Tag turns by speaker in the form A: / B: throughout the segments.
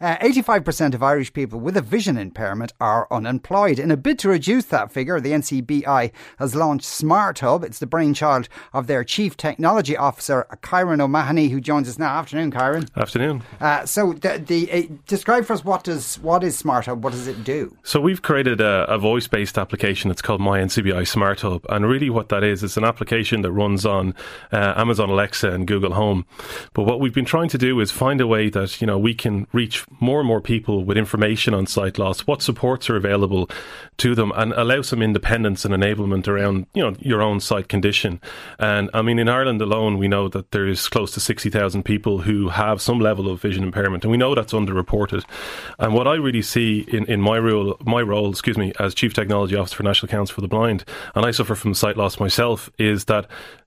A: Uh, 85% of Irish people with a vision impairment are unemployed. In a bid to reduce that figure, the NCBI has launched Smart Hub. It's the brainchild of their Chief Technology Officer, Kyron O'Mahony, who joins us now. Afternoon, Kyron.
B: Afternoon.
A: Uh, so, the, the uh, describe for us what does what is Smart Hub? What does it do?
B: So, we've created a, a voice-based application. It's called My NCBI Smart Hub, and really, what that is, it's an application that runs on uh, Amazon Alexa and Google Home. But what we've been trying to do is find a way that you know we can reach more and more people with information on sight loss, what supports are available to them, and allow some independence and enablement around you know your own sight condition. And I mean, in Ireland alone, we know that there is close to sixty thousand people who have some level of vision impairment, and we know that's underreported. And what I really see in, in my role, my role, excuse me, as chief technology officer for National Council for the Blind, and I suffer from sight loss myself, is that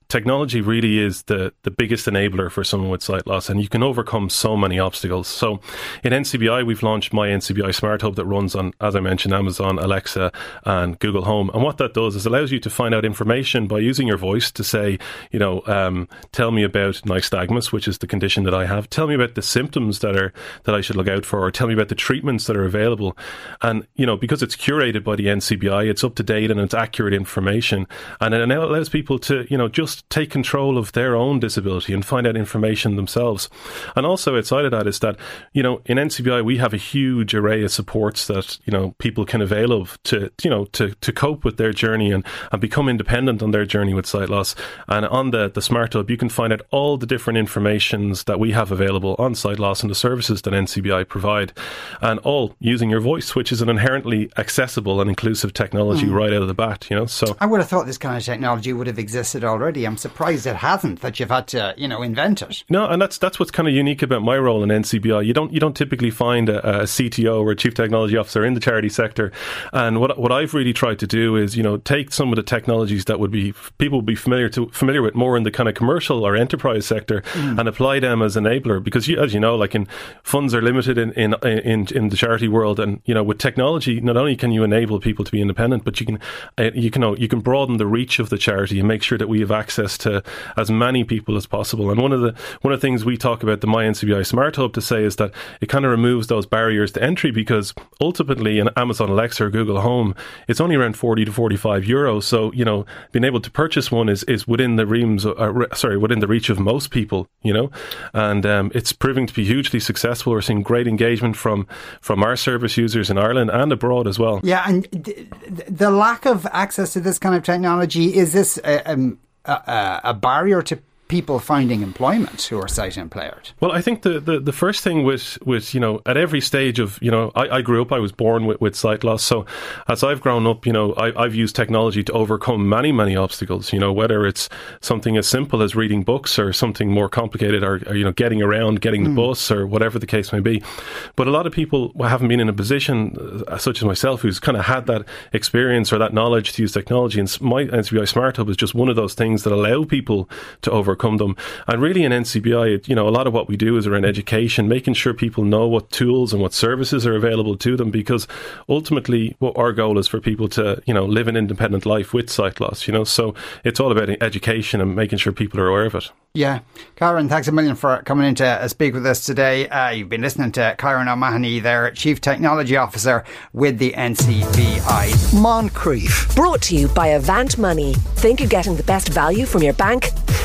B: technology really is the, the biggest enabler for someone with sight loss, and you can overcome so many obstacles. So, in NCBI, we've launched my NCBI Smart Hub that runs on, as I mentioned, Amazon, Alexa, and Google Home. And what that does is allows you to find out information by using your voice to say, you know, um, tell me about nystagmus, which is the condition that I have. Tell me about the symptoms that are that I should look out for, or tell me about the treatments that are available. And you know, because it's curated by the NCBI, it's up to date and it's accurate information, and it allows people to, you know, just take control of their own disability and find out information themselves. And also outside of that is that, you know, in NCBI we have a huge array of supports that, you know, people can avail of to, you know, to, to cope with their journey and, and become independent on their journey with sight loss. And on the, the Smart Hub, you can find out all the different informations that we have available on sight loss and the services that NCBI provide. And all using your voice, which is an inherently accessible and inclusive technology mm. right out of the bat, you know. So
A: I would have thought this kind of technology would have existed already. I'm surprised it hasn't. That you've had to, you know, invent it.
B: No, and that's that's what's kind of unique about my role in NCBI. You don't you don't typically find a, a CTO or a chief technology officer in the charity sector. And what what I've really tried to do is, you know, take some of the technologies that would be people would be familiar to familiar with more in the kind of commercial or enterprise sector mm. and apply them as enabler. Because you, as you know, like in funds are limited in, in in in the charity world, and you know, with technology, not only can you enable people to be independent, but you can uh, you can know you can broaden the reach of the charity and make sure that we have access access to as many people as possible. And one of the one of the things we talk about the My NCBI Smart Hub to say is that it kind of removes those barriers to entry because ultimately in Amazon Alexa or Google Home, it's only around forty to forty five euros. So you know, being able to purchase one is is within the reams, uh, sorry, within the reach of most people. You know, and um, it's proving to be hugely successful. We're seeing great engagement from from our service users in Ireland and abroad as well.
A: Yeah, and the lack of access to this kind of technology is this. Uh, um, a, a barrier to people finding employment who are sight impaired?
B: Well, I think the, the, the, first thing with, with, you know, at every stage of, you know, I, I grew up, I was born with, with sight loss. So as I've grown up, you know, I, have used technology to overcome many, many obstacles, you know, whether it's something as simple as reading books or something more complicated or, or you know, getting around, getting the mm. bus or whatever the case may be. But a lot of people haven't been in a position, uh, such as myself, who's kind of had that experience or that knowledge to use technology. And my NCBI Smart Hub is just one of those things that allow people to overcome overcome them. And really, in NCBI, you know, a lot of what we do is around education, making sure people know what tools and what services are available to them. Because ultimately, what our goal is for people to, you know, live an independent life with sight loss. You know, so it's all about education and making sure people are aware of it.
A: Yeah. Karen, thanks a million for coming in to uh, speak with us today. Uh, you've been listening to Kyron O'Mahony, their Chief Technology Officer with the NCBI.
C: Moncrieff. Brought to you by Avant Money. Think you're getting the best value from your bank?